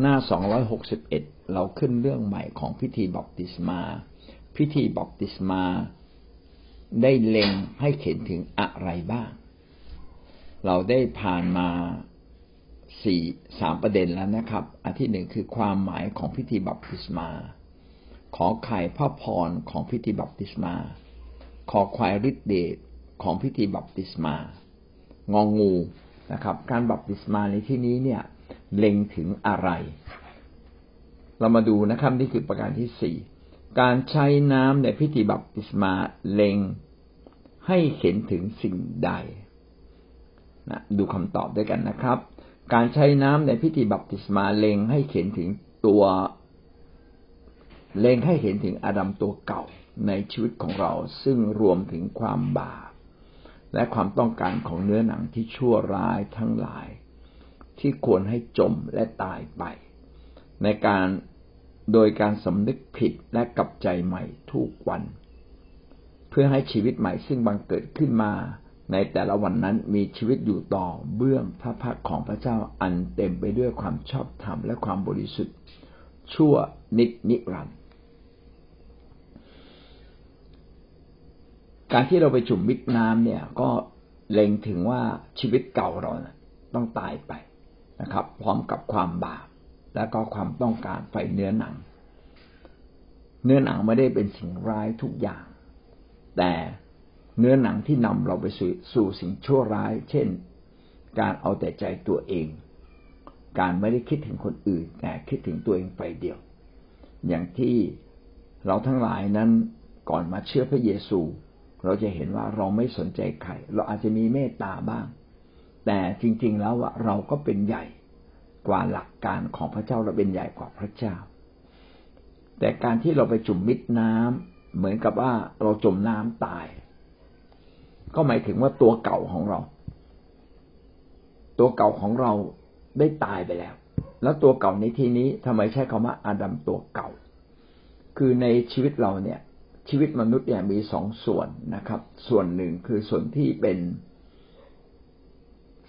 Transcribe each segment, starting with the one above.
หน้าสองร้อยหกสิบเราขึ้นเรื่องใหม่ของพิธีบัพติศมา พิธีบัพติศมาได้เล็งให้เข็นถึงอะไรบ้าง เราได้ผ่านมาสี่สามประเด็นแล้วนะครับ อันที่หนึ่งคือความหมายของพิธีบัพติศมา ขอไข่พระพรของพิธีบัพติศมา ขอควายฤทธิเดชของพิธีบัพติศมางองูนะครับ การบัพติศมาในที่นี้เนี่ย เล็งถึงอะไร เรามาดูนะครับนี่คือประการที่สี่การใช้น้ำในพิธีบัพติศมาเล็งให้เห็นถึงสิ่งใดนะดูคำตอบด้วยกันนะครับ การใช้น้ำในพิธีบัพติศมาเล็งให้เห็นถึงตัว เล็งให้เห็นถึงอาดัมตัวเก่าในชีวิตของเราซึ่งรวมถึงความบาปและความต้องการของเนื้อหนังที่ชั่วร้ายทั้งหลาย ที่ควรให้จมและตายไป ในการโดยการสำนึกผิดและกลับใจใหม่ทุกวัน เพื่อให้ชีวิตใหม่ซึ่งบังเกิดขึ้นมา ในแต่ละวันนั้นมีชีวิตอยู่ต่อเบื้องพระพักของพระเจ้าอันเต็มไปด้วยความชอบธรรมและความบริสุทธิ์ ชั่วนิจนิรันดร์การที่เราไปจุ่มมิดน้ำเนี่ยก็เล็งถึงว่าชีวิตเก่าเราต้องตายไป นะครับ พร้อมกับความบาปและก็ความต้องการไฟเนื้อหนัง เนื้อหนังไม่ได้เป็นสิ่งร้ายทุกอย่าง แต่เนื้อหนังที่นำเราไปสสู่สิ่งชั่วร้าย เช่น การเอาแต่ใจตัวเอง การไม่ได้คิดถึงคนอื่น แต่คิดถึงตัวเองไปเดียว อย่างที่เราทั้งหลายนั้นก่อนมาเชื่อพระเยซู เราจะเห็นว่าเราไม่สนใจใคร เราอาจจะมีเมตตาบ้าง แต่จริง ๆ แล้วเราก็เป็นใหญ่กว่าหลักการของพระเจ้าเราเป็นใหญ่กว่าพระเจ้า แต่การที่เราไปจุ่มมิดน้ำเหมือนกับว่าเราจมน้ำตาย ก็หมายถึงว่าตัวเก่าของเรา ตัวเก่าของเราได้ตายไปแล้ว แล้วตัวเก่าในที่นี้ทำไมใช้คำว่าอาดัมตัวเก่า คือในชีวิตเราเนี่ย ชีวิตมนุษย์เนี่ยมีสองส่วนนะครับ ส่วนหนึ่งคือส่วนที่เป็น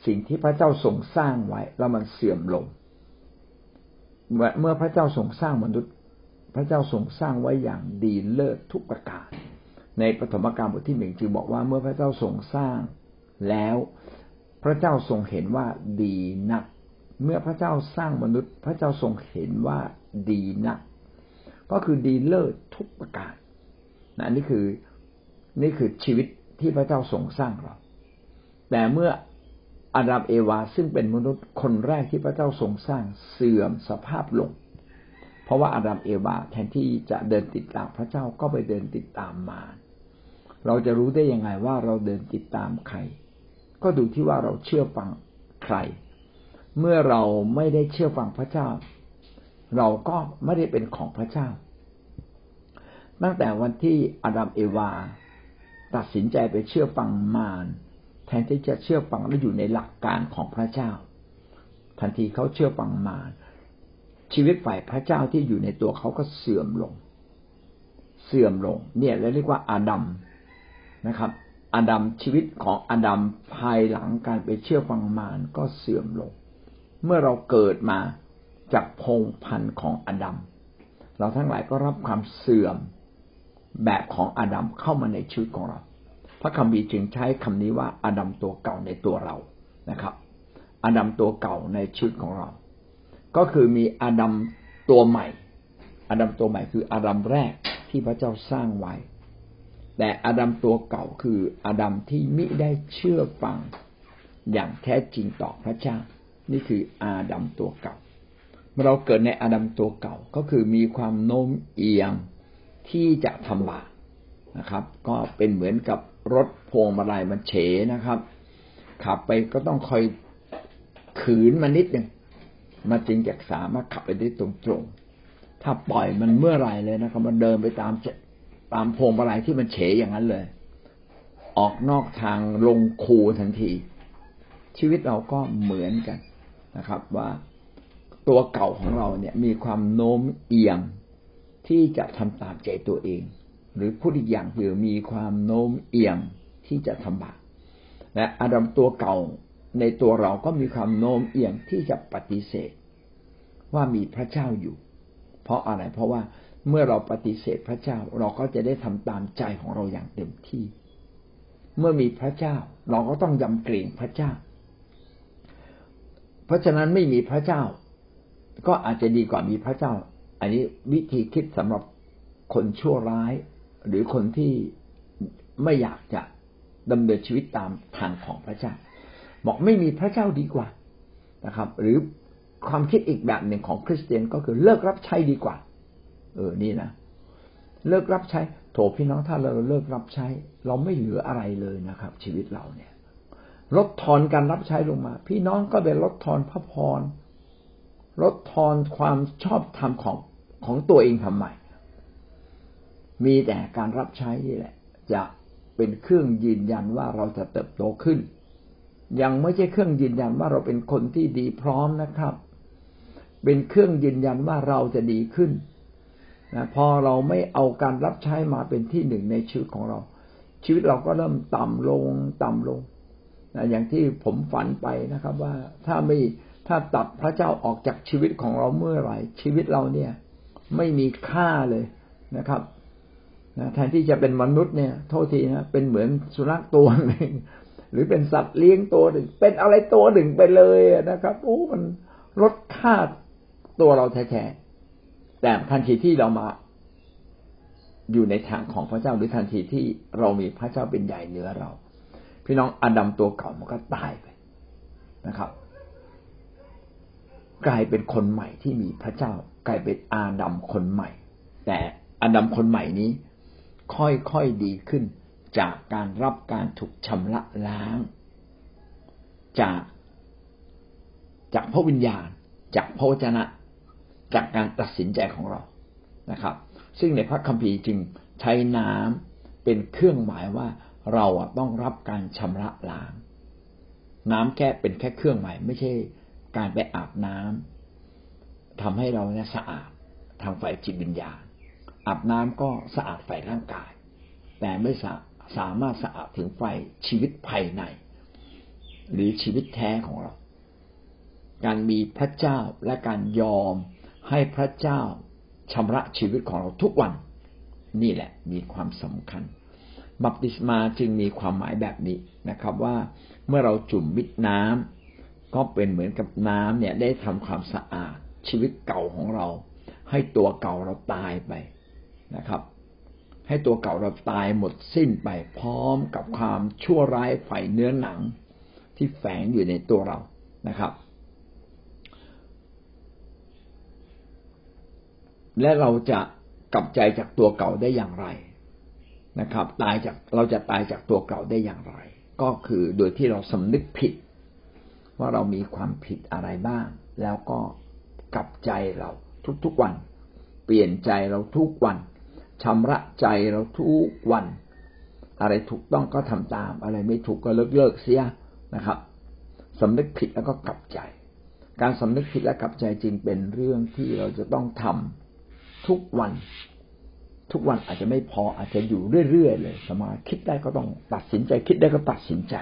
สิ่งที่พระเจ้าทรงสร้างไว้ แล้วมันเสื่อมลง เมื่อพระเจ้าทรงสร้างมนุษย์ พระเจ้าทรงสร้างไว้อย่างดีเลิศทุกประการ ในปฐมกาลบทที่หนึ่งจึงบอกว่าเมื่อพระเจ้าทรงสร้างแล้ว พระเจ้าทรงเห็นว่าดีนัก เมื่อพระเจ้าสร้างมนุษย์ พระเจ้าทรงเห็นว่าดีนัก ก็คือดีเลิศทุกประการนะนี่คือนี่คือชีวิตที่พระเจ้าทรงสร้างเรา แต่เมื่อ อาดัมเอวาซึ่งเป็นมนุษย์คนแรกที่พระเจ้าทรงสร้างเสื่อมสภาพลง เพราะว่าอาดัมเอวาแทนที่จะเดินติดตามพระเจ้าก็ไปเดินติดตามมารเราจะรู้ได้ยังไงว่าเราเดินติดตามใคร ก็ดูที่ว่าเราเชื่อฟังใคร เมื่อเราไม่ได้เชื่อฟังพระเจ้า เราก็ไม่ได้เป็นของพระเจ้า ตั้งแต่วันที่อาดัมเอวา ตัดสินใจไปเชื่อฟังมาร แทนที่จะเชื่อฟังและอยู่ในหลักการของพระเจ้า ทันทีเขาเชื่อฟังมา ชีวิตฝ่ายพระเจ้าที่อยู่ในตัวเขาก็เสื่อมลง เสื่อมลง เนี่ยเราเรียกว่าอาดัมนะครับอาดัมชีวิตของอาดัมภายหลังการไปเชื่อฟังมารก็เสื่อมลง เมื่อเราเกิดมาจากพงพันธุ์ของอาดัมเราทั้งหลายก็รับความเสื่อมแบบของอาดัมเข้ามาในชีวิตของเรา พระคัมภีร์จึงใช้คำนี้ว่าอาดัมตัวเก่าในตัวเรานะครับอาดัมตัวเก่าในชีวิตของเรา ก็คือมีอาดัมตัวใหม่อาดัมตัวใหม่คืออาดัมแรกที่พระเจ้าสร้างไว้ แต่อาดัมตัวเก่าคืออาดัมที่มิได้เชื่อฟังอย่างแท้จริงต่อพระเจ้า นี่คืออาดัมตัวเก่าเมื่อเราเกิดในอาดัมตัวเก่าก็คือมีความโน้มเอียงที่จะทำบาปนะครับ ก็เป็นเหมือนกับ รถพวงมาลัยมันเฉนะครับ ขับไปก็ต้องคอยขืนมันนิดหนึ่งมาจึงจะสามารถขับไปได้ตรงๆถ้าปล่อยมันเมื่อไรเลยนะครับ มันเดินไปตามตามพวงมาลัยที่มันเฉอย่างนั้นเลย ออกนอกทางลงคูทันที ชีวิตเราก็เหมือนกันนะครับ ว่าตัวเก่าของเราเนี่ยมีความโน้มเอียงที่จะทำตามใจตัวเอง หรือพูดอีกอย่างคือมีความโน้มเอียงที่จะทำบาปและอาดัมตัวเก่าในตัวเราก็มีความโน้มเอียงที่จะปฏิเสธ ว่ามีพระเจ้าอยู่ เพราะอะไรเพราะว่าเมื่อเราปฏิเสธพระเจ้าเราก็จะได้ทำตามใจของเราอย่างเต็มที่ เมื่อมีพระเจ้า เราก็ต้องยำเกรงพระเจ้า เพราะฉะนั้นไม่มีพระเจ้า ก็อาจจะดีกว่ามีพระเจ้า อันนี้วิธีคิดสำหรับคนชั่วร้าย หรือคนที่ไม่อยากจะดำเนินชีวิตตามทางของพระเจ้า บอกไม่มีพระเจ้าดีกว่านะครับ หรือความคิดอีกแบบหนึ่งของคริสเตียนก็คือเลิกรับใช้ดีกว่า เออนี่นะเลิกรับใช้ โถพี่น้องถ้าเราเลิกรับใช้ เราไม่เหลืออะไรเลยนะครับ ชีวิตเราเนี่ย ลดทอนการรับใช้ลงมา พี่น้องก็ไปลดทอนพระพรลดทอนความชอบธรรมของของตัวเองทำไม มีแต่การรับใช้นี่แหละ จะเป็นเครื่องยืนยันว่าเราจะเติบโตขึ้น ยังไม่ใช่เครื่องยืนยันว่าเราเป็นคนที่ดีพร้อมนะครับ เป็นเครื่องยืนยันว่าเราจะดีขึ้นนะพอเราไม่เอาการรับใช้มาเป็นที่หนึ่งในชีวิตของเรา ชีวิตเราก็เริ่มต่ำลงต่ำลงนะอย่างที่ผมฝันไปนะครับว่าถ้าไม่ถ้าตัดพระเจ้าออกจากชีวิตของเราเมื่อไหร่ชีวิตเราเนี่ย ไม่มีค่าเลยนะครับ นะแทนที่จะเป็นมนุษย์เนี่ย โทษทีนะเป็นเหมือนสุนัขตัวหนึ่งหรือเป็นสัตว์เลี้ยงตัวหนึ่ง เป็นอะไรตัวหนึ่งไปเลยนะครับโอ้มันลดค่าตัวเราแท้ๆแต่ทันทีที่เรามาอยู่ในทางของพระเจ้าหรือทันทีที่เรามีพระเจ้าเป็นใหญ่เหนือเรา พี่น้องอดัมตัวเก่ามันก็ตายไปนะครับ กลายเป็นคนใหม่ที่มีพระเจ้า กลายเป็นอาดัมคนใหม่ แต่อาดัมคนใหม่นี้ ค่อยๆดีขึ้น จากการรับการถูกชำระล้าง จากจากพระวิญญาณ จากพระวจนะ จากการตัดสินใจของเรานะครับ ซึ่งในพระคัมภีร์จึงใช้น้ำเป็นเครื่องหมายว่าเราต้องรับการชำระล้าง น้ำแค่เป็นแค่เครื่องหมายไม่ใช่การไปอาบน้ำทำให้เราเนี่ยสะอาดทางฝ่ายจิตวิญญาณ อาบน้ำก็สะอาดฝ่ายร่างกาย แต่ไม่สาสามารถสะอาดถึงฝ่ายชีวิตภายใน หรือชีวิตแท้ของเรา การมีพระเจ้าและการยอมให้พระเจ้าชำระชีวิตของเราทุกวัน นี่แหละมีความสำคัญ บัพติศมาจึงมีความหมายแบบนี้นะครับ ว่าเมื่อเราจุ่มมิดน้ำก็เป็นเหมือนกับน้ำเนี่ยได้ทำความสะอาดชีวิตเก่าของเรา ให้ตัวเก่าเราตายไป นะครับ ให้ตัวเก่าเราตายหมดสิ้นไปพร้อมกับความชั่วร้ายฝ่ายเนื้อหนังที่แฝงอยู่ในตัวเรานะครับ และเราจะกลับใจจากตัวเก่าได้อย่างไรนะครับ ตายจากเราจะตายจากตัวเก่าได้อย่างไร ก็คือโดยที่เราสำนึกผิด ว่าเรามีความผิดอะไรบ้าง แล้วก็กลับใจเราทุกๆวัน เปลี่ยนใจเราทุกวัน ชำระใจเราทุกวัน อะไรถูกต้องก็ทำตาม อะไรไม่ถูกก็เลิกเลิกเสียนะครับสำนึกผิดแล้วก็กลับใจ การสำนึกผิดและกลับใจจึงเป็นเรื่องที่เราจะต้องทำทุกวัน ทุกวันอาจจะไม่พออาจจะอยู่เรื่อยๆเลย สมาคิดได้ก็ต้องตัดสินใจ คิดได้ก็ตัดสินใจ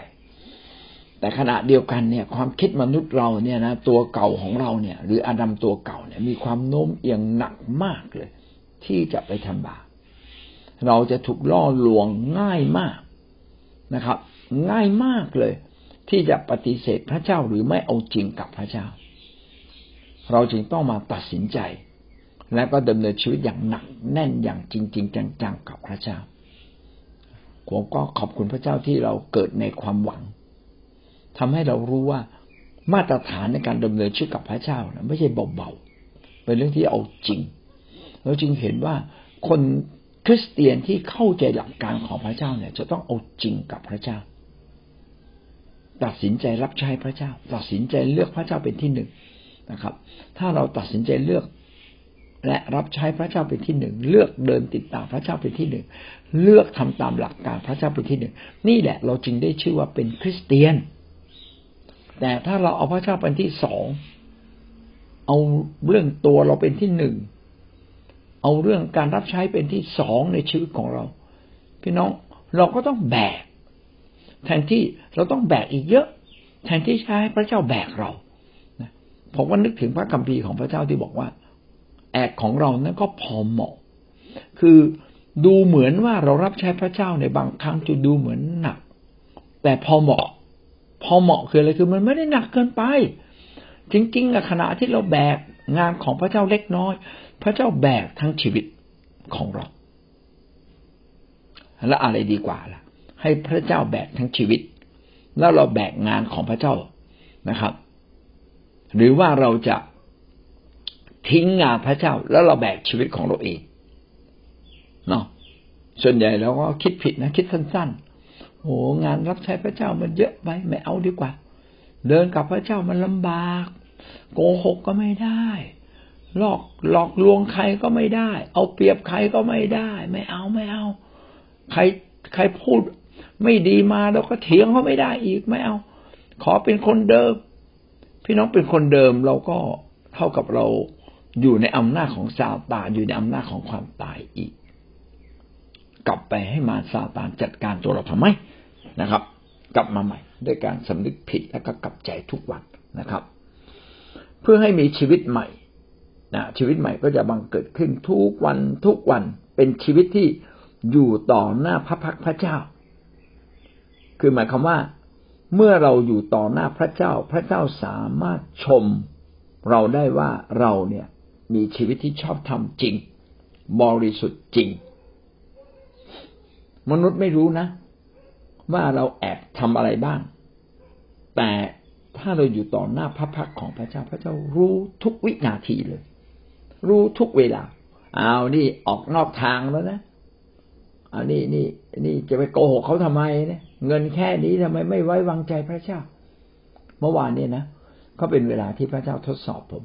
แต่ขณะเดียวกันเนี่ย ความคิดมนุษย์เราเนี่ยนะตัวเก่าของเราเนี่ย หรืออดัมตัวเก่าเนี่ย มีความโน้มเอียงหนักมากเลย ที่จะไปทำบาป เราจะถูกล่อลวงง่ายมากนะครับ ง่ายมากเลย ที่จะปฏิเสธพระเจ้าหรือไม่เอาจริงกับพระเจ้า เราจึงต้องมาตัดสินใจ และก็ดำเนินชีวิตอย่างหนักแน่นอย่างจริงๆจังๆกับพระเจ้าผมก็ขอบคุณพระเจ้าที่เราเกิดในความหวังทำให้เรารู้ว่ามาตรฐานในการดำเนินชีวิตกับพระเจ้านะไม่ใช่เบาๆเป็นเรื่องที่เอาจริง เราจึงเห็นว่าคน คริสเตียนที่เข้าใจหลักการของพระเจ้าเนี่ย จะต้องเอาจริงกับพระเจ้า ตัดสินใจรับใช้พระเจ้า ตัดสินใจเลือกพระเจ้าเป็นที่หนึ่งนะครับ ถ้าเราตัดสินใจเลือก และรับใช้พระเจ้าเป็นที่หนึ่งเลือกเดินติดตามพระเจ้าเป็นที่หนึ่งเลือกทำตามหลักการพระเจ้าเป็นที่หนึ่งนี่แหละเราจึงได้ชื่อว่าเป็นคริสเตียน แต่ถ้าเราเอาพระเจ้าเป็นที่สองเอาเรื่องตัวเราเป็นที่หนึ่ง เอาเรื่องการรับใช้เป็นที่สองในชีวิตของเรา พี่น้องเราก็ต้องแบก แทนที่เราต้องแบกอีกเยอะ แทนที่ใช้พระเจ้าแบกเราผมก็นึกถึงพระคัมภีร์ของพระเจ้าที่บอกว่า แอกของเรานั้นก็พอเหมาะ คือดูเหมือนว่าเรารับใช้พระเจ้าในบางครั้งจะดูเหมือนหนัก แต่พอเหมาะ พอเหมาะคืออะไรคือมันไม่ได้หนักเกินไป จริงๆอะขณะที่เราแบก งานของพระเจ้าเล็กน้อย พระเจ้าแบกทั้งชีวิตของเรา แล้วอะไรดีกว่าล่ะ ให้พระเจ้าแบกทั้งชีวิต แล้วเราแบกงานของพระเจ้านะครับ หรือว่าเราจะทิ้งงานพระเจ้า แล้วเราแบกชีวิตของเราเองเนาะส่วนใหญ่เราก็คิดผิดนะ คิดสั้นๆโหงานรับใช้พระเจ้ามันเยอะไปไม่เอาดีกว่า เดินกับพระเจ้ามันลำบาก โกหกก็ไม่ได้ หลอกหลอกลวงใครก็ไม่ได้ เอาเปรียบใครก็ไม่ได้ ไม่เอาไม่เอา ใครใครพูดไม่ดีมาเราก็เถียงเขาไม่ได้อีกไม่เอา ขอเป็นคนเดิม พี่น้องเป็นคนเดิมเราก็เท่ากับเราอยู่ในอำนาจของซาตานอยู่ในอำนาจของความตายอีก กลับไปให้มาซาตานจัดการตัวเราทำไมนะครับ กลับมาใหม่ ด้วยการสำนึกผิดแล้วก็กลับใจทุกวันนะครับ เพื่อให้มีชีวิตใหม่นะชีวิตใหม่ก็จะบังเกิดขึ้นทุกวันทุกวันเป็นชีวิตที่อยู่ต่อหน้าพระพักพระเจ้า คือหมายความว่า เมื่อเราอยู่ต่อหน้าพระเจ้า พระเจ้าสามารถชม เราได้ว่าเราเนี่ยมีชีวิตที่ชอบทำจริง บริสุทธิ์จริง มนุษย์ไม่รู้นะ ว่าเราแอบทำอะไรบ้าง แต่ ถ้าเราอยู่ต่อหน้าพระพักของพระเจ้าพระเจ้ารู้ทุกวินาทีเลย รู้ทุกเวลาเอานี่ออกนอกทางแล้วนะอันนี้นี่นี่จะไปโกหกเขาทำไมเนี่ยเงินแค่นี้ทำไมไม่ไว้วางใจพระเจ้า เมื่อวานเนี่ยนะก็เป็นเวลาที่พระเจ้าทดสอบผม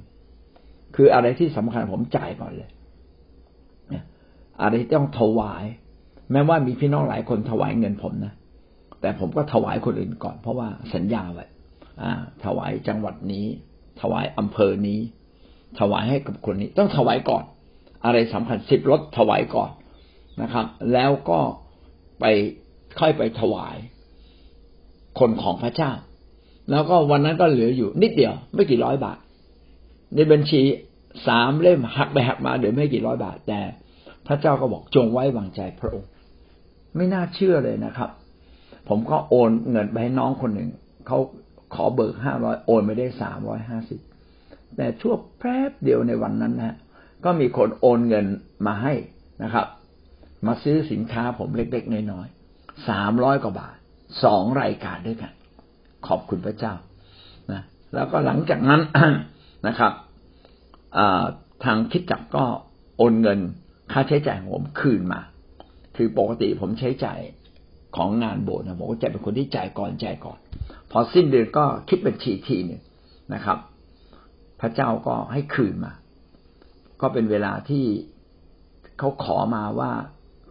คืออะไรที่สำคัญผมจ่ายก่อนเลยอะไรที่ต้องถวาย แม้ว่ามีพี่น้องหลายคนถวายเงินผมนะแต่ผมก็ถวายคนอื่นก่อน เพราะว่าสัญญาไว้ ถวายจังหวัดนี้ ถวายอำเภอนี้ ถวายให้กับคนนี้ ต้องถวายก่อน อะไรสำคัญสิบรถถวายก่อนนะครับ แล้วก็ไปค่อยไปถวาย คนของพระเจ้า แล้วก็วันนั้นก็เหลืออยู่นิดเดียว ไม่กี่ร้อยบาท ในบัญชีสามเล่มหักไปหักมาเดี๋ยวไม่กี่ร้อยบาท แต่พระเจ้าก็บอกจงไว้วางใจพระองค์ ไม่น่าเชื่อเลยนะครับ ผมก็โอนเงินไปให้น้องคนหนึ่งเขา ขอเบิกห้าร้อยโอนไม่ได้สามร้อยห้าสิบแต่ชั่วแป๊บเดียวในวันนั้นนะก็มีคนโอนเงินมาให้นะครับ มาซื้อสินค้าผมเล็กๆน้อยๆสามร้อยกว่าบาทสองรายการด้วยกัน ขอบคุณพระเจ้านะแล้วก็หลังจากนั้นนะครับทางคิดจักก็โอนเงินค่าใช้จ่ายของผมคืนมา คือปกติผมใช้จ่ายของงานโบสถ์นะผมก็จะเป็นคนที่จ่ายก่อนจ่ายก่อน พอสิ้นเดือนก็คิดบัญชีทีหนึ่งนะครับ พระเจ้าก็ให้คืนมา ก็เป็นเวลาที่เขาขอมาว่า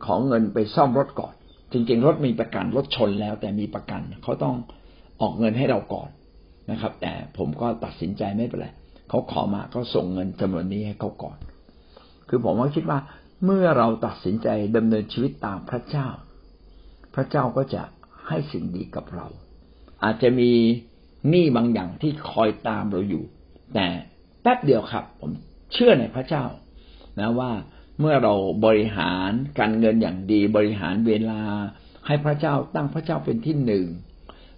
ขอเงินไปซ่อมรถก่อน จริง ๆ รถมีประกันรถชนแล้ว แต่มีประกันเขาต้องออกเงินให้เราก่อนนะครับ แต่ผมก็ตัดสินใจไม่เป็นไรเขาขอมาก็ส่งเงินจำนวนนี้ให้เขาก่อน คือผมว่าคิดว่าเมื่อเราตัดสินใจดำเนินชีวิตตามพระเจ้า พระเจ้าก็จะให้สิ่งดีกับเรา อาจจะมีหนี้บางอย่างที่คอยตามเราอยู่ แต่แป๊บเดียวครับ ผมเชื่อในพระเจ้านะว่าเมื่อเราบริหารการเงินอย่างดีบริหารเวลาให้พระเจ้าตั้งพระเจ้าเป็นที่หนึ่ง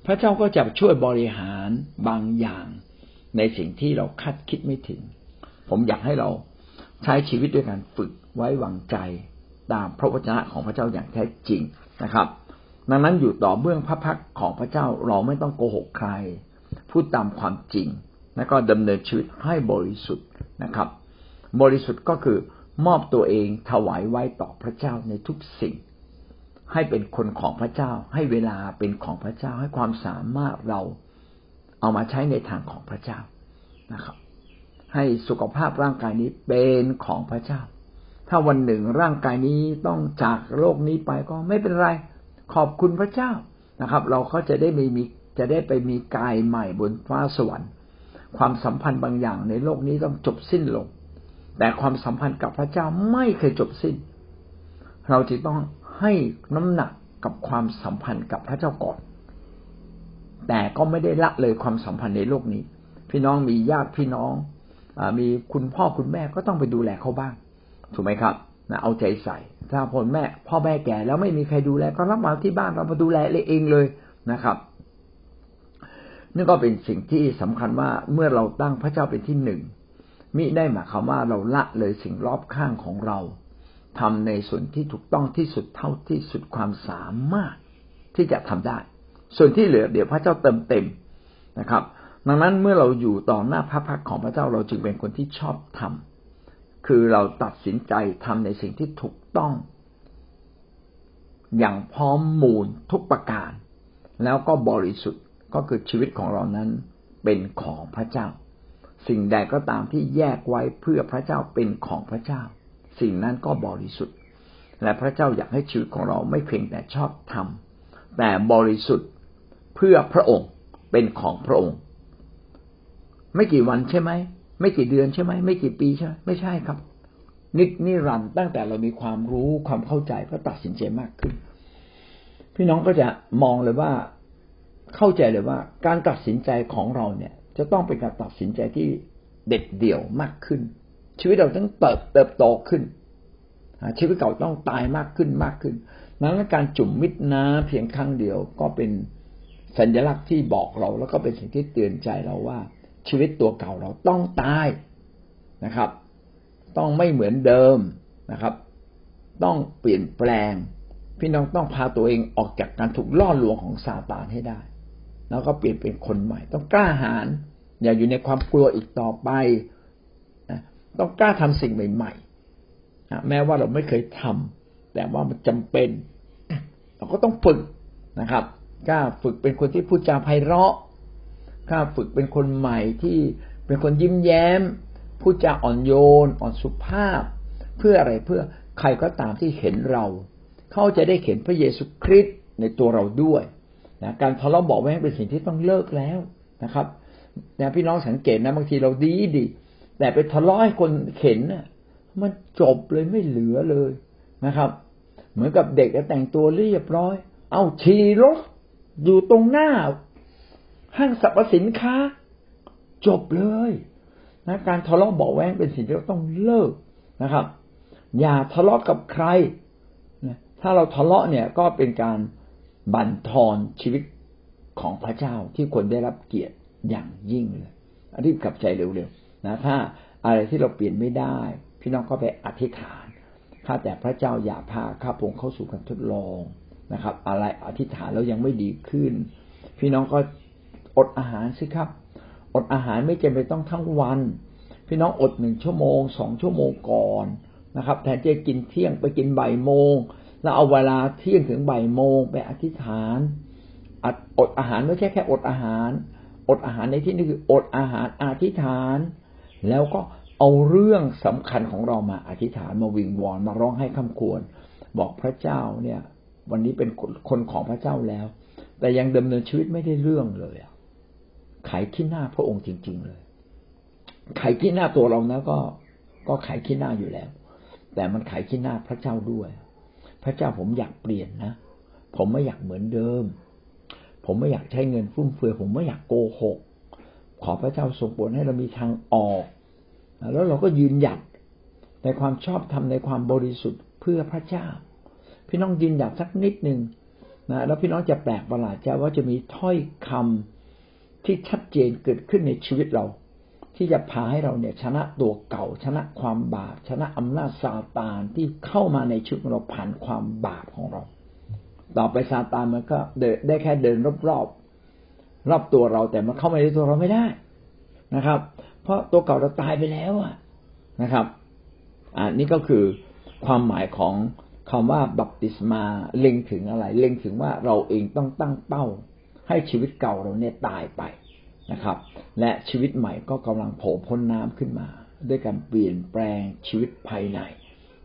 พระเจ้าก็จะช่วยบริหารบางอย่างในสิ่งที่เราคาดคิดไม่ถึง ผมอยากให้เราใช้ชีวิตด้วยการฝึกไว้วางใจตามพระวจนะของพระเจ้าอย่างแท้จริงนะครับ ดังนั้นอยู่ต่อเบื้องพระพักของพระเจ้าเราไม่ต้องโกหกใคร พูดตามความจริง แล้วก็ดำเนินชีวิตให้บริสุทธิ์นะครับ บริสุทธิ์ก็คือมอบตัวเองถวายไว้ต่อพระเจ้าในทุกสิ่ง ให้เป็นคนของพระเจ้า ให้เวลาเป็นของพระเจ้าให้ความสามารถเราเอามาใช้ในทางของพระเจ้านะครับ ให้สุขภาพร่างกายนี้เป็นของพระเจ้า ถ้าวันหนึ่งร่างกายนี้ต้องจากโลกนี้ไปก็ไม่เป็นไร ขอบคุณพระเจ้านะครับ เราก็จะได้มีจะได้ไปมีกายใหม่บนฟ้าสวรรค์ ความสัมพันธ์บางอย่างในโลกนี้ต้องจบสิ้นลง แต่ความสัมพันธ์กับพระเจ้าไม่เคยจบสิ้น เราจะต้องให้น้ำหนักกับความสัมพันธ์กับพระเจ้าก่อน แต่ก็ไม่ได้ละเลยความสัมพันธ์ในโลกนี้ พี่น้องมีญาติพี่น้องอมีคุณพ่อคุณแม่ก็ต้องไปดูแลเขาบ้าง ถูกไหมครับ นะเอาใจใส่ ถ้าพ่อแม่พ่อแม่แก่แล้วไม่มีใครดูแลก็รับมาที่บ้านเรามาดูแลเองเลยนะครับนี่นก็เป็นสิ่งที่สำคัญว่าเมื่อเราตั้งพระเจ้าเป็นที่หนึ่งมิได้หมายความว่าเราละเลยสิ่งรอบข้างของเราทำในส่วนที่ถูกต้องที่สุดเท่าที่สุดความสามารถที่จะทำได้ ส่วนที่เหลือเดี๋ยวพระเจ้าเติมเต็มนะครับ ดังนั้นเมื่อเราอยู่ต่อหน้าพระพักของพระเจ้าเราจึงเป็นคนที่ชอบทำ คือเราตัดสินใจทำในสิ่งที่ถูกต้อง อย่างพร้อมมูลทุกประการ แล้วก็บริสุทธิ์ก็คือชีวิตของเรานั้นเป็นของพระเจ้า สิ่งใดก็ตามที่แยกไว้เพื่อพระเจ้าเป็นของพระเจ้า สิ่งนั้นก็บริสุทธิ์ และพระเจ้าอยากให้ชีวิตของเราไม่เพียงแต่ชอบทำแต่บริสุทธิ์เพื่อพระองค์เป็นของพระองค์ ไม่กี่วันใช่ไหม ไม่กี่เดือนใช่ไหมไม่กี่ปีใช่ไหมไม่ใช่ครับ นิดนิรันตั้งแต่เรามีความรู้ความเข้าใจก็ตัดสินใจมากขึ้น พี่น้องก็จะมองเลยว่าเข้าใจเลยว่า การตัดสินใจของเราเนี่ย จะต้องเป็นการตัดสินใจที่เด็ดเดี่ยวมากขึ้น ชีวิตเราต้องเติบเติบโตขึ้นชีวิตเก่าต้องตายมากขึ้นมากขึ้นนั้นการจุ่มมิดน้ำเพียงครั้งเดียวก็เป็นสัญลักษณ์ที่บอกเรา แล้วก็เป็นสิ่งที่เตือนใจเราว่า ชีวิตตัวเก่าเราต้องตายนะครับ ต้องไม่เหมือนเดิมนะครับ ต้องเปลี่ยนแปลง พี่น้องต้องพาตัวเองออกจากการถูกล่อลวงของซาตานให้ได้ แล้วก็เปลี่ยนเป็นคนใหม่ ต้องกล้าหาญอย่าอยู่ในความกลัวอีกต่อไปต้องกล้าทำสิ่งใหม่ๆแม้ว่าเราไม่เคยทำแต่ว่ามันจำเป็น เราก็ต้องฝึกนะครับกล้าฝึกเป็นคนที่พูดจาไพเราะ กล้าฝึกเป็นคนใหม่ที่เป็นคนยิ้มแย้มพูดจาอ่อนโยน อ่อนสุภาพ เพื่ออะไรเพื่อใครก็ตามที่เห็นเรา เขาจะได้เห็นพระเยซูคริสต์ในตัวเราด้วยนะการทะเลาะบอกแว้งเป็นสิ่งที่ต้องเลิกแล้วนะครับนะพี่น้องสังเกตนะบางทีเราดีดีแต่ไปทะเลาะให้คนเข็นนะมันจบเลยไม่เหลือเลยนะครับ เหมือนกับเด็กแต่งตัวเรียบร้อย เอาชีรถอยู่ตรงหน้า ห้างสรรพสินค้า จบเลยนะการทะเลาะเบอกแวงเป็นสิ่งที่เราต้องเลิกนะครับ อย่าทะเลาะกับใครถ้าเราทะเลาะเนี่ยก็เป็นการบั่นทอนชีวิตของพระเจ้าที่คนได้รับเกียรติอย่างยิ่งเลยรีบกลับใจเร็วๆนะถ้าอะไรที่เราเปลี่ยนไม่ได้ พี่น้องก็ไปอธิษฐานข้าแต่พระเจ้าอย่าพาข้าพงเข้าสู่การทดลองนะครับ อะไรอธิษฐานแล้วยังไม่ดีขึ้น พี่น้องก็ อดอาหารสิครับ อดอาหารไม่จำเป็นต้องทั้งวัน พี่น้องอดหนึ่งชั่วโมงสองชั่วโมงก่อนนะครับแทนจะกินเที่ยงไปกินบ่ายโมงเราเอาเวลาเที่ยงถึงบ่ายโมงไปอธิษฐานอดอาหารไม่ใช่แค่อดอาหาร อดอาหารในที่นี้คืออดอาหารอธิษฐาน แล้วก็เอาเรื่องสำคัญของเรามาอธิษฐานมาวิงวอนมาร้องให้คำควร บอกพระเจ้าเนี่ย วันนี้เป็นคนของพระเจ้าแล้ว แต่ยังดำเนินชีวิตไม่ได้เรื่องเลยไขายขี้หน้าพระองค์จริง ๆ เลยไขขี้หน้าตัวเรานะก็ก็ไขขี้หน้าอยู่แล้ว แต่มันไขขี้หน้าพระเจ้าด้วย พระเจ้าผมอยากเปลี่ยนนะ ผมไม่อยากเหมือนเดิม ผมไม่อยากใช้เงินฟุ่มเฟือยผมไม่อยากโกหก ขอพระเจ้าทรงโปรดให้เรามีทางออก แล้วเราก็ยืนหยัดในความชอบธรรมในความบริสุทธิ์เพื่อพระเจ้า พี่น้องยืนหยัดสักนิดหนึ่งนะแล้วพี่น้องจะแปลกประหลาดใจว่าจะมีถ้อยคำ ที่ชัดเจนเกิดขึ้นในชีวิตเรา ที่จะพาให้เราเนี่ยชนะตัวเก่า ชนะความบาป ชนะอำนาจซาตานที่เข้ามาในชีวิตเราผ่านความบาปของเรา ต่อไปซาตานมันก็เดินได้แค่เดินรอบๆรอบตัวเราแต่มันเข้ามาในตัวเราไม่ได้นะครับ เพราะตัวเก่าเราตายไปแล้วอะนะครับอ่านี่ก็คือความหมายของคำว่าบัพติศมาเล็งถึงอะไร เล็งถึงว่าเราเองต้องตั้งเป้า ให้ชีวิตเก่าเราเนี่ยตายไปนะครับ และชีวิตใหม่ก็กำลังโผล่พ้นน้ำขึ้นมา ด้วยการเปลี่ยนแปลงชีวิตภายใน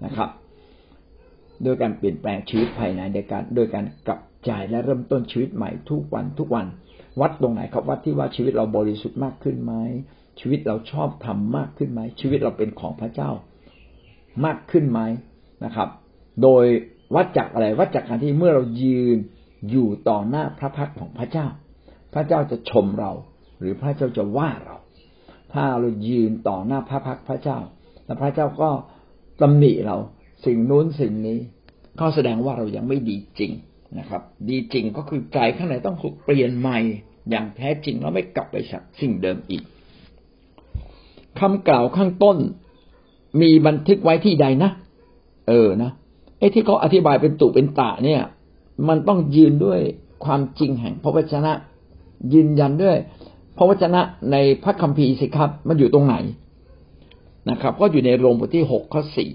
นะครับโดยการเปลี่ยนแปลงชีวิตภายในโดยการโดยการกลับใจและเริ่มต้นชีวิตใหม่ทุกวันทุกวัน วัดตรงไหนครับวัดที่ว่าชีวิตเราบริสุทธิ์มากขึ้นไหมชีวิตเราชอบทำมากขึ้นไหมชีวิตเราเป็นของพระเจ้ามากขึ้นไหมนะครับ โดยวัดจากอะไรวัดจากการที่เมื่อเรายืน อยู่ต่อหน้าพระพักของพระเจ้า พระเจ้าจะชมเรา หรือพระเจ้าจะว่าเรา ถ้าเรายืนต่อหน้าพระพักพระเจ้า แล้วพระเจ้าก็ตำหนิเราสิ่งนู้นสิ่งนี้ ก็แสดงว่าเรายังไม่ดีจริงนะครับ ดีจริงก็คือใจข้างในต้องเปลี่ยนใหม่อย่างแท้จริงแล้วไม่กลับไปสิ่งเดิมอีกคำกล่าวข้างต้นมีบันทึกไว้ที่ใดนะ เออนะไอ้ที่เขาอธิบายเป็นตุเป็นตะเนี่ย มันต้องยืนด้วยความจริงแห่งพระวจนะ ยืนยันด้วย พระวจนะในพระคัมภีร์สิครับ มันอยู่ตรงไหนนะครับ ก็อยู่ในโรมบทที่หกข้อสี่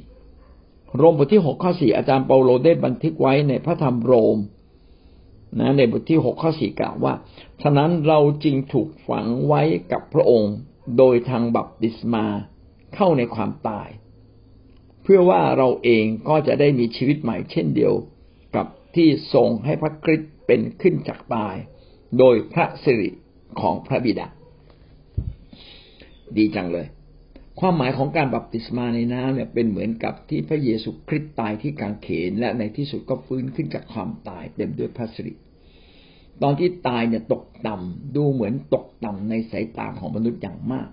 โรมบทที่หกข้อสี่อาจารย์เปาโลได้บันทึกไว้ในพระธรรมโรมนะในบทที่หกข้อสี่กล่าวว่า ฉะนั้นเราจริงถูกฝังไว้กับพระองค์ โดยทางบัพติศมาเข้าในความตาย เพื่อว่าเราเองก็จะได้มีชีวิตใหม่เช่นเดียว ที่ทรงให้พระคริสต์เป็นขึ้นจากตาย โดยพระสิริของพระบิดา ดีจังเลย ความหมายของการบัพติศมาในน้ำเนี่ยเป็นเหมือนกับที่พระเยซูคริสต์ตายที่กางเขน และในที่สุดก็ฟื้นขึ้นจากความตายเต็มด้วยพระสิริตอนที่ตายเนี่ยตกต่ำดูเหมือนตกต่ำในสายตาของมนุษย์อย่างมาก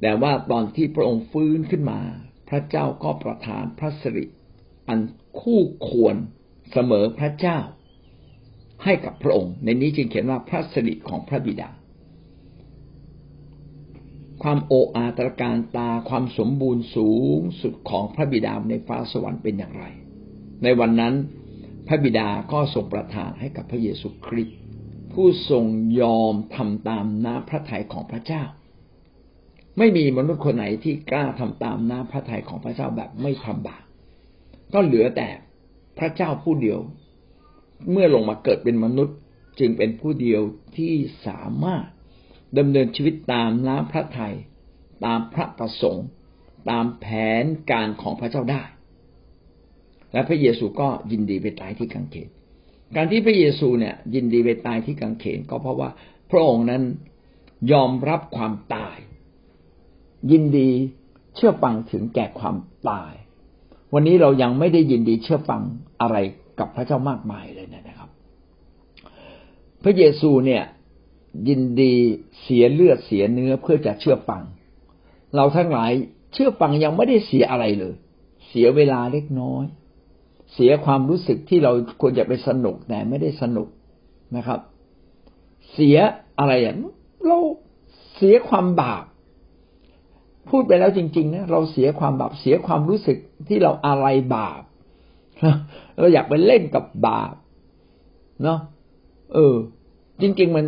แต่ว่าตอนที่พระองค์ฟื้นขึ้นมา พระเจ้าก็ประทานพระสิริอันคู่ควร เสมอพระเจ้าให้กับพระองค์ ในนี้จึงเขียนว่าพระสิริของพระบิดา ความโออาตรการตาความสมบูรณ์สูงสุดของพระบิดาในฟ้าสวรรค์เป็นอย่างไร ในวันนั้นพระบิดาก็ทรงประทานให้กับพระเยซูคริสต์ผู้ทรงยอมทำตามน้ำพระทัยของพระเจ้า ไม่มีมนุษย์คนไหนที่กล้าทำตามน้ำพระทัยของพระเจ้าแบบไม่ทำบาปก็เหลือแต่ พระเจ้าผู้เดียว เมื่อลงมาเกิดเป็นมนุษย์จึงเป็นผู้เดียวที่สามารถดำเนินชีวิตตามน้ำพระทยัยตามพระประสงค์ ตามแผนการของพระเจ้าได้ และพระเยซูก็ยินดีไปตายที่กังเขน การที่พระเยซูเนี่ยยินดีไปตายที่กังเขนก็เพราะว่าพระองค์นั้นยอมรับความตาย ยินดีเชื่อฟังถึงแก่ความตาย วันนี้เรายังไม่ได้ยินดีเชื่อฟังอะไรกับพระเจ้ามากมายเลยนะครับ พระเยซูเนี่ยยินดีเสียเลือดเสียเนื้อเพื่อจะเชื่อฟัง เราทั้งหลายเชื่อฟังยังไม่ได้เสียอะไรเลย เสียเวลาเล็กน้อย เสียความรู้สึกที่เราควรจะไปสนุกแต่ไม่ได้สนุกนะครับ เสียอะไรอย่างเราเสียความบาป พูดไปแล้วจริงๆนะเราเสียความบาปเสียความรู้สึกที่เราอะไรบาปเราอยากไปเล่นกับบาปเนาะเออ จริง ๆ มัน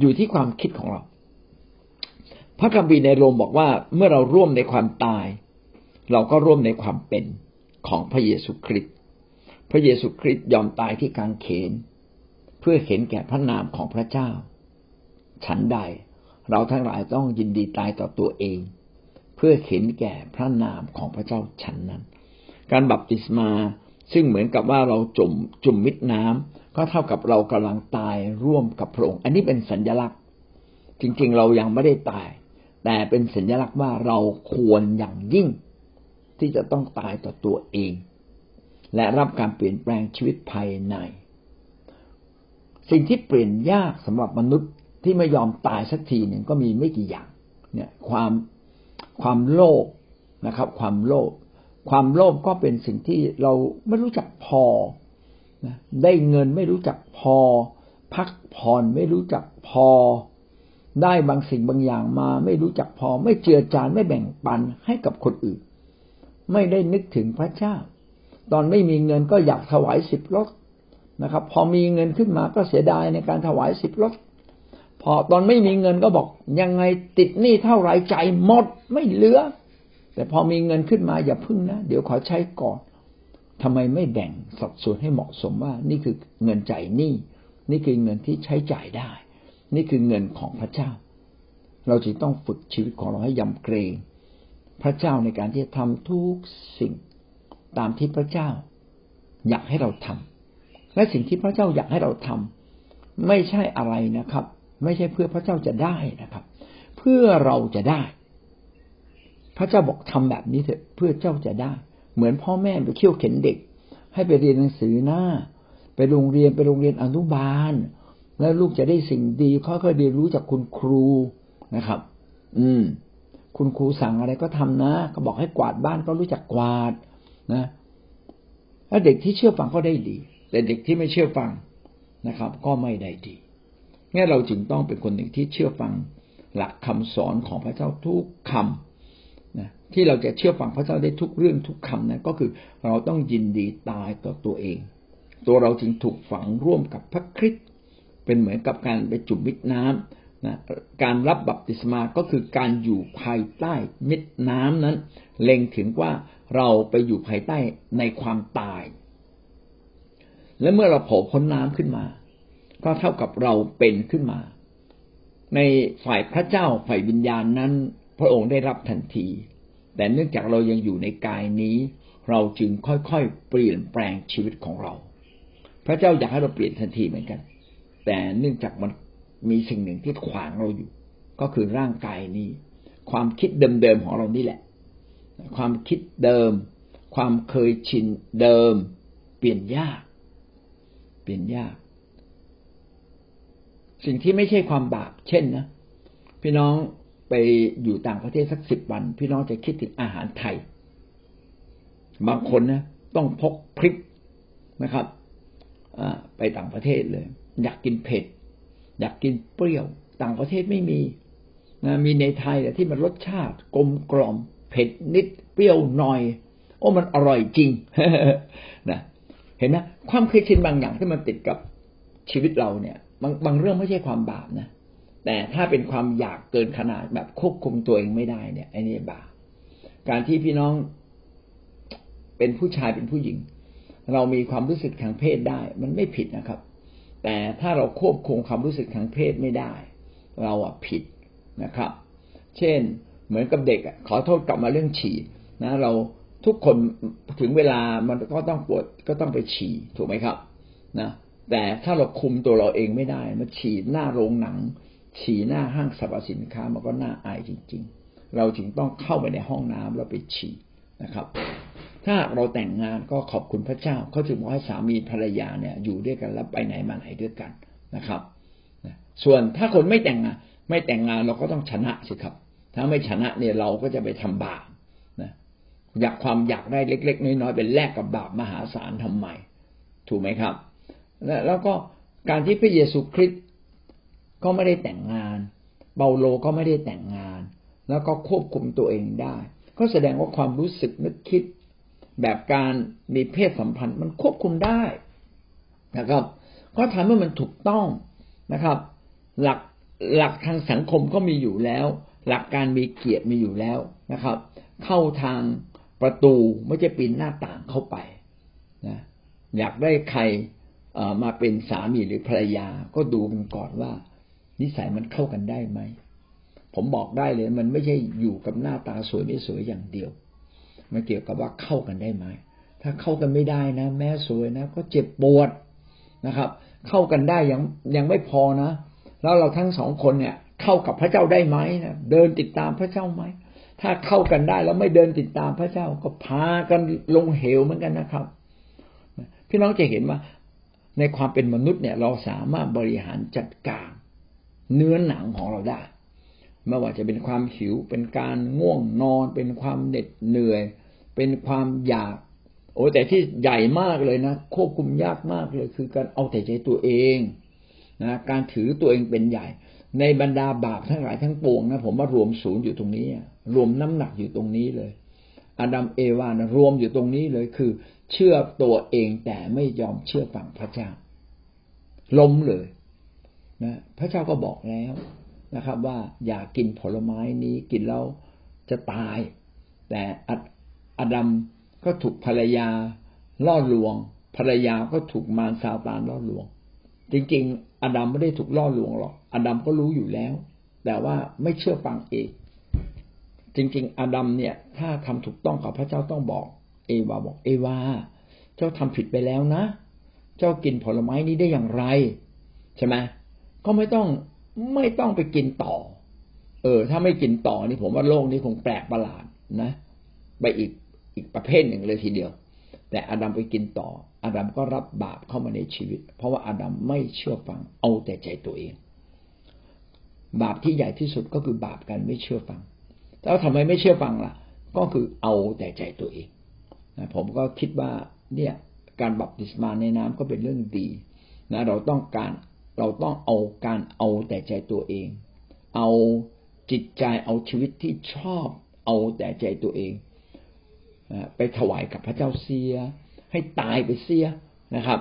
อยู่ที่ความคิดของเรา พระคัมภีร์ในโรมบอกว่าเมื่อเราร่วมในความตาย เราก็ร่วมในความเป็นของพระเยซูคริสต์พระเยซูคริสต์ยอมตายที่กางเขน เพื่อเห็นแก่พระนามของพระเจ้า ฉันใด เราทั้งหลายต้องยินดีตายต่อตัวเอง เพื่อเห็นแก่พระนามของพระเจ้าฉันนั้น การบัพติศมาซึ่งเหมือนกับว่าเราจุ่มจุ่มมิดน้ำก็เท่ากับเรากำลังตายร่วมกับพระองค์อันนี้เป็นสัญลักษณ์ จริงๆ เรายังไม่ได้ตาย แต่เป็นสัญลักษณ์ว่าเราควรอย่างยิ่ง ที่จะต้องตายต่อตัวเอง และรับการเปลี่ยนแปลงชีวิตภายใน สิ่งที่เปลี่ยนยากสำหรับมนุษย์ที่ไม่ยอมตายสักทีหนึ่งก็มีไม่กี่อย่าง เนี่ย ความ ความโลภนะครับ ความโลภความโลภก็เป็นสิ่งที่เราไม่รู้จักพอนะได้เงินไม่รู้จักพอ พักผ่อนไม่รู้จักพอ ได้บางสิ่งบางอย่างมา ไม่รู้จักพอ ไม่เจือจานไม่แบ่งปันให้กับคนอื่น ไม่ได้นึกถึงพระเจ้า ตอนไม่มีเงินก็อยากถวายสิบรถนะครับ พอมีเงินขึ้นมาก็เสียดายในการถวายสิบรถ พอตอนไม่มีเงินก็บอกยังไงติดหนี้เท่าไรใจหมดไม่เหลือ แต่พอมีเงินขึ้นมาอย่าพึ่งนะ เดี๋ยวขอใช้ก่อนทำไมไม่แบ่งสัดส่วนให้เหมาะสมว่า นี่คือเงินจ่ายหนี้นี่คือเงินที่ใช้จ่ายได้ นี่คือเงินของพระเจ้า เราจึงต้องฝึกชีวิตของเราให้ยำเกรงพระเจ้าในการที่จะทำทุกสิ่งตามที่พระเจ้า อยากให้เราทำและสิ่งที่พระเจ้าอยากให้เราทำไม่ใช่อะไรนะครับ ไม่ใช่เพื่อพระเจ้าจะได้นะครับ เพื่อเราจะได้ พระเจ้าบอกทำแบบนี้เถอะเพื่อเจ้าจะได้ เหมือนพ่อแม่ไปเขี่ยวเข็นเด็ก ให้ไปเรียนหนังสือหน้า ไปโรงเรียนไปโรงเรียนอนุบาล แล้วลูกจะได้สิ่งดีค่อยๆเรียนรู้จากคุณครูนะครับ อืม คุณครูสั่งอะไรก็ทำนะเขาบอกให้กวาดบ้านก็รู้จักกวาดนะถ้าเด็กที่เชื่อฟังก็ได้ดี แต่เด็กที่ไม่เชื่อฟังนะครับ ก็ไม่ได้ดี งั้นเราจึงต้องเป็นคนหนึ่งที่เชื่อฟังหลักคำสอนของพระเจ้าทุกคำนะที่เราจะเชื่อฟังพระเจ้าได้ทุกเรื่องทุกคำนะก็คือเราต้องยินดีตายต่อตัวเอง ตัวเราจึงถูกฝังร่วมกับพระคริสต์เป็นเหมือนกับการไปจุ่มมิดน้ำนะการรับบัพติศมาก็คือการอยู่ภายใต้มิดน้ำนั้น เล็งถึงว่าเราไปอยู่ภายใต้ในความตาย และเมื่อเราโผล่พ้นน้ำขึ้นมา ก็เท่ากับเราเป็นขึ้นมา ในฝ่ายพระเจ้าฝ่ายวิญญาณนั้น พระองค์ได้รับทันที แต่เนื่องจากเรายังอยู่ในกายนี้ เราจึงค่อยๆเปลี่ยนแปลงชีวิตของเรา พระเจ้าอยากให้เราเปลี่ยนทันทีเหมือนกัน แต่เนื่องจากมันมีสิ่งหนึ่งที่ขวางเราอยู่ ก็คือร่างกายนี้ ความคิดเดิมๆของเรานี่แหละ ความคิดเดิม ความเคยชินเดิม เปลี่ยนยาก เปลี่ยนยาก สิ่งที่ไม่ใช่ความบาปเช่นนะพี่น้องไปอยู่ต่างประเทศสักสิบวัน พี่น้องจะคิดถึงอาหารไทย บางคนนะต้องพกพริกนะครับไปต่างประเทศเลย อยากกินเผ็ด อยากกินเปรี้ยว ต่างประเทศไม่มีนะมีในไทยแต่ที่มันรสชาติกลมกล่อมเผ็ดนิดเปรี้ยวหน่อย โอ้มันอร่อยจริงนะเห็นไหมความเคยชินบางอย่างที่มันติดกับชีวิตเราเนี่ย บางบางเรื่องไม่ใช่ความบาปนะแต่ถ้าเป็นความอยากเกินขนาดแบบควบคุมตัวเองไม่ได้เนี่ยไอ้นี่บาปการที่พี่น้องเป็นผู้ชายเป็นผู้หญิง เรามีความรู้สึกทางเพศได้ มันไม่ผิดนะครับ แต่ถ้าเราควบคุมความรู้สึกทางเพศไม่ได้ เราอะผิดนะครับ เช่นเหมือนกับเด็กขอโทษกลับมาเรื่องฉี่นะ เราทุกคนถึงเวลามันก็ต้องปวดก็ต้องไปฉี่ถูกไหมครับ นะ แต่ถ้าเราคุมตัวเราเองไม่ได้มันฉี่หน้าโรงหนัง ฉี่หน้าห้างสรรพสินค้ามันก็น่าอายจริง ๆ เราจึงต้องเข้าไปในห้องน้ำแล้วไปฉี่นะครับ ถ้าเราแต่งงานก็ขอบคุณพระเจ้าเขาจึงบอกให้สามีภรรยาเนี่ย อยู่ด้วยกันแล้วไปไหนมาไหนด้วยกันนะครับส่วนถ้าคนไม่แต่งงานไม่แต่งงานเราก็ต้องชนะสิครับ ถ้าไม่ชนะเนี่ยเราก็จะไปทำบาปนะอยากความอยากได้เล็ก ๆ น้อยๆเป็นแลกกับบาปมหาศาลทำไมถูกไหมครับ แล้วก็การที่พระเยซูคริสต์ก็ไม่ได้แต่งงานเบาโลก็ไม่ได้แต่งงาน แล้วก็ควบคุมตัวเองได้ ก็แสดงว่าความรู้สึกนึกคิด แบบการมีเพศสัมพันธ์มันควบคุมได้นะครับ ก็ทำให้มันถูกต้องนะครับ หลักหลักทางสังคมก็มีอยู่แล้ว หลักการมีเกียรติมีอยู่แล้วนะครับ เข้าทางประตูไม่ใช่ปีนหน้าต่างเข้าไปนะอยากได้ใคร มาเป็นสามีหรือภรรยา ก็ดูกันก่อนว่า นิสัยมันเข้ากันได้ไหม ผมบอกได้เลย มันไม่ใช่อยู่กับหน้าตาสวยไม่สวยอย่างเดียว มันเกี่ยวกับว่าเข้ากันได้ไหม ถ้าเข้ากันไม่ได้นะ แม้สวยนะ ก็เจ็บปวดนะครับ เข้ากันได้ยังยังไม่พอนะ แล้วเราทั้งสองคนเนี่ย เข้ากับพระเจ้าได้ไหมนะเดินติดตามพระเจ้าไหมถ้าเข้ากันได้แล้วไม่เดินติดตามพระเจ้าก็พากันลงเหวเหมือนกันนะครับพี่น้องจะเห็นว่า ในความเป็นมนุษย์เนี่ยเราสามารถบริหารจัดการเนื้อหนังของเราได้ไม่ว่าจะเป็นความหิวเป็นการง่วงนอน เป็นความเหน็ดเหนื่อย เป็นความอยาก โอ้แต่ที่ใหญ่มากเลยนะ ควบคุมยากมากเลย คือการเอาแต่ใจตัวเองนะการถือตัวเองเป็นใหญ่ ในบรรดาบาปทั้งหลายทั้งปวงนะผมว่ารวมศูนย์อยู่ตรงนี้รวมน้ำหนักอยู่ตรงนี้เลยอาดัมเอวานะรวมอยู่ตรงนี้เลยคือ เชื่อตัวเองแต่ไม่ยอมเชื่อฟังพระเจ้า ล้มเลยนะพระเจ้าก็บอกแล้วนะครับ ว่าอย่ากินผลไม้นี้กินแล้วจะตาย แต่อาดัมก็ถูกภรรยาล่อลวง ภรรยาก็ถูกมารซาตานล่อลวง จริงๆอาดัมไม่ได้ถูกล่อลวงหรอกอาดัมก็รู้อยู่แล้ว แต่ว่าไม่เชื่อฟังเองจริง ๆอาดัมเนี่ย ถ้าทำถูกต้องกับพระเจ้าต้องบอก เอวาบอกเอวา เจ้าทำผิดไปแล้วนะ เจ้ากินผลไม้นี้ได้อย่างไร ใช่ไหมก็ไม่ต้องไม่ต้องไปกินต่อ เออ ถ้าไม่กินต่อนี่ผมว่าโลกนี้คงแปลกประหลาดนะ ไปอีกอีกประเภทหนึ่งเลยทีเดียว แต่อาดัมไปกินต่อ อาดัมก็รับบาปเข้ามาในชีวิต เพราะว่าอาดัมไม่เชื่อฟังเอาแต่ใจตัวเอง บาปที่ใหญ่ที่สุดก็คือบาปการไม่เชื่อฟังแล้วทำไมไม่เชื่อฟังล่ะ ก็คือเอาแต่ใจตัวเอง ผมก็คิดว่าเนี่ยการบัพติศมาในน้ำก็เป็นเรื่องดีนะเราต้องการเราต้องเอาการเอาแต่ใจตัวเอง เอาจิตใจเอาชีวิตที่ชอบเอาแต่ใจตัวเองไปถวายกับพระเจ้าเสีย ให้ตายไปเสียนะครับ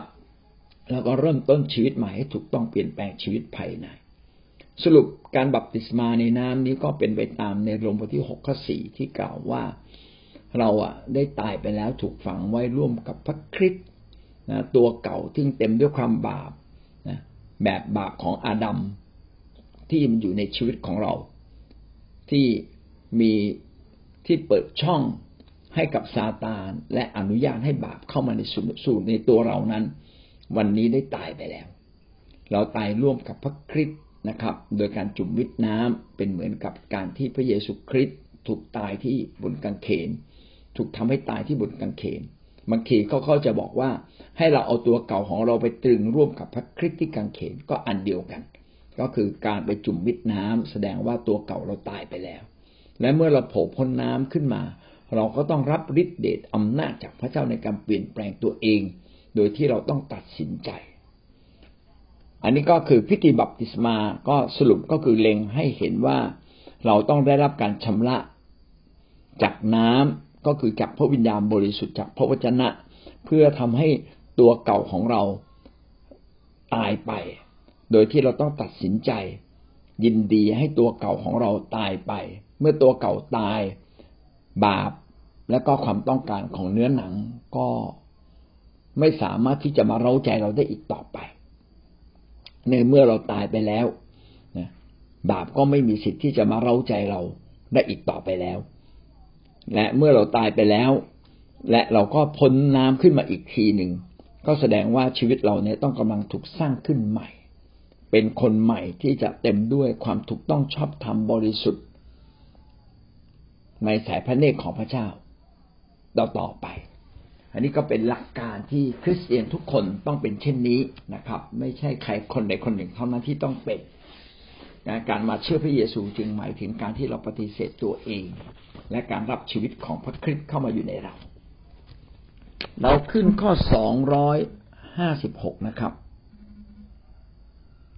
แล้วก็เริ่มต้นชีวิตใหม่ให้ถูกต้องเปลี่ยนแปลงชีวิตภายใน สรุปการบัพติศมาในน้ำนี้ก็เป็นไปตามในโรมบทที่หกข้อสี่ที่กล่าวว่า เราอะได้ตายไปแล้วถูกฝังไว้ร่วมกับพระคริสต์นะตัวเก่าที่เต็มด้วยความบาปนะแบบบาปของอาดัมที่มันอยู่ในชีวิตของเรา ที่มีที่เปิดช่องให้กับซาตานและอนุญาตให้บาปเข้ามาในสูตรในตัวเรานั้น วันนี้ได้ตายไปแล้ว เราตายร่วมกับพระคริสต์นะครับ โดยการจุ่มวิตน้ำเป็นเหมือนกับการที่พระเยซูคริสต์ถูกตายที่บนกางเขน ถูกทำให้ตายที่บนกางเขนบางทีเขาเขาจะบอกว่าให้เราเอาตัวเก่าของเราไปตรึงร่วมกับพระคริสต์ที่กางเขนก็อันเดียวกัน ก็คือการไปจุ่มวิตน้ำแสดงว่าตัวเก่าเราตายไปแล้ว และเมื่อเราโผล่พ้นน้ำขึ้นมา เราก็ต้องรับฤทธิเดชอำนาจจากพระเจ้าในการเปลี่ยนแปลงตัวเอง โดยที่เราต้องตัดสินใจ อันนี้ก็คือพิธีบัพติศมาก็สรุปก็คือเล็งให้เห็นว่าเราต้องได้รับการชำระจากน้ำ ก็คือจากพระวิญญาณบริสุทธิ์จากพระวจนะ เพื่อทำให้ตัวเก่าของเราตายไป โดยที่เราต้องตัดสินใจ ยินดีให้ตัวเก่าของเราตายไป เมื่อตัวเก่าตายบาปและก็ความต้องการของเนื้อหนังก็ไม่สามารถที่จะมาเร้าใจเราได้อีกต่อไป ในเมื่อเราตายไปแล้วนะบาปก็ไม่มีสิทธิ์ที่จะมาเร้าใจเราได้อีกต่อไปแล้ว และเมื่อเราตายไปแล้ว และเราก็พ้นน้ำขึ้นมาอีกทีหนึ่งก็แสดงว่าชีวิตเราเนี่ยต้องกำลังถูกสร้างขึ้นใหม่ เป็นคนใหม่ที่จะเต็มด้วยความถูกต้องชอบธรรมบริสุทธิ์ ในสายพระเนตรของพระเจ้าต่อต่อไป อันนี้ก็เป็นหลักการที่คริสเตียนทุกคนต้องเป็นเช่นนี้นะครับ ไม่ใช่ใครคนใดคนหนึ่งเท่านั้นที่ต้องเป็นการมาเชื่อพระเยซูจึงหมายถึงการที่เราปฏิเสธตัวเอง และการรับชีวิตของพระคริสต์เข้ามาอยู่ในเรา เราขึ้นข้อสองร้อยห้าสิบหกนะครับ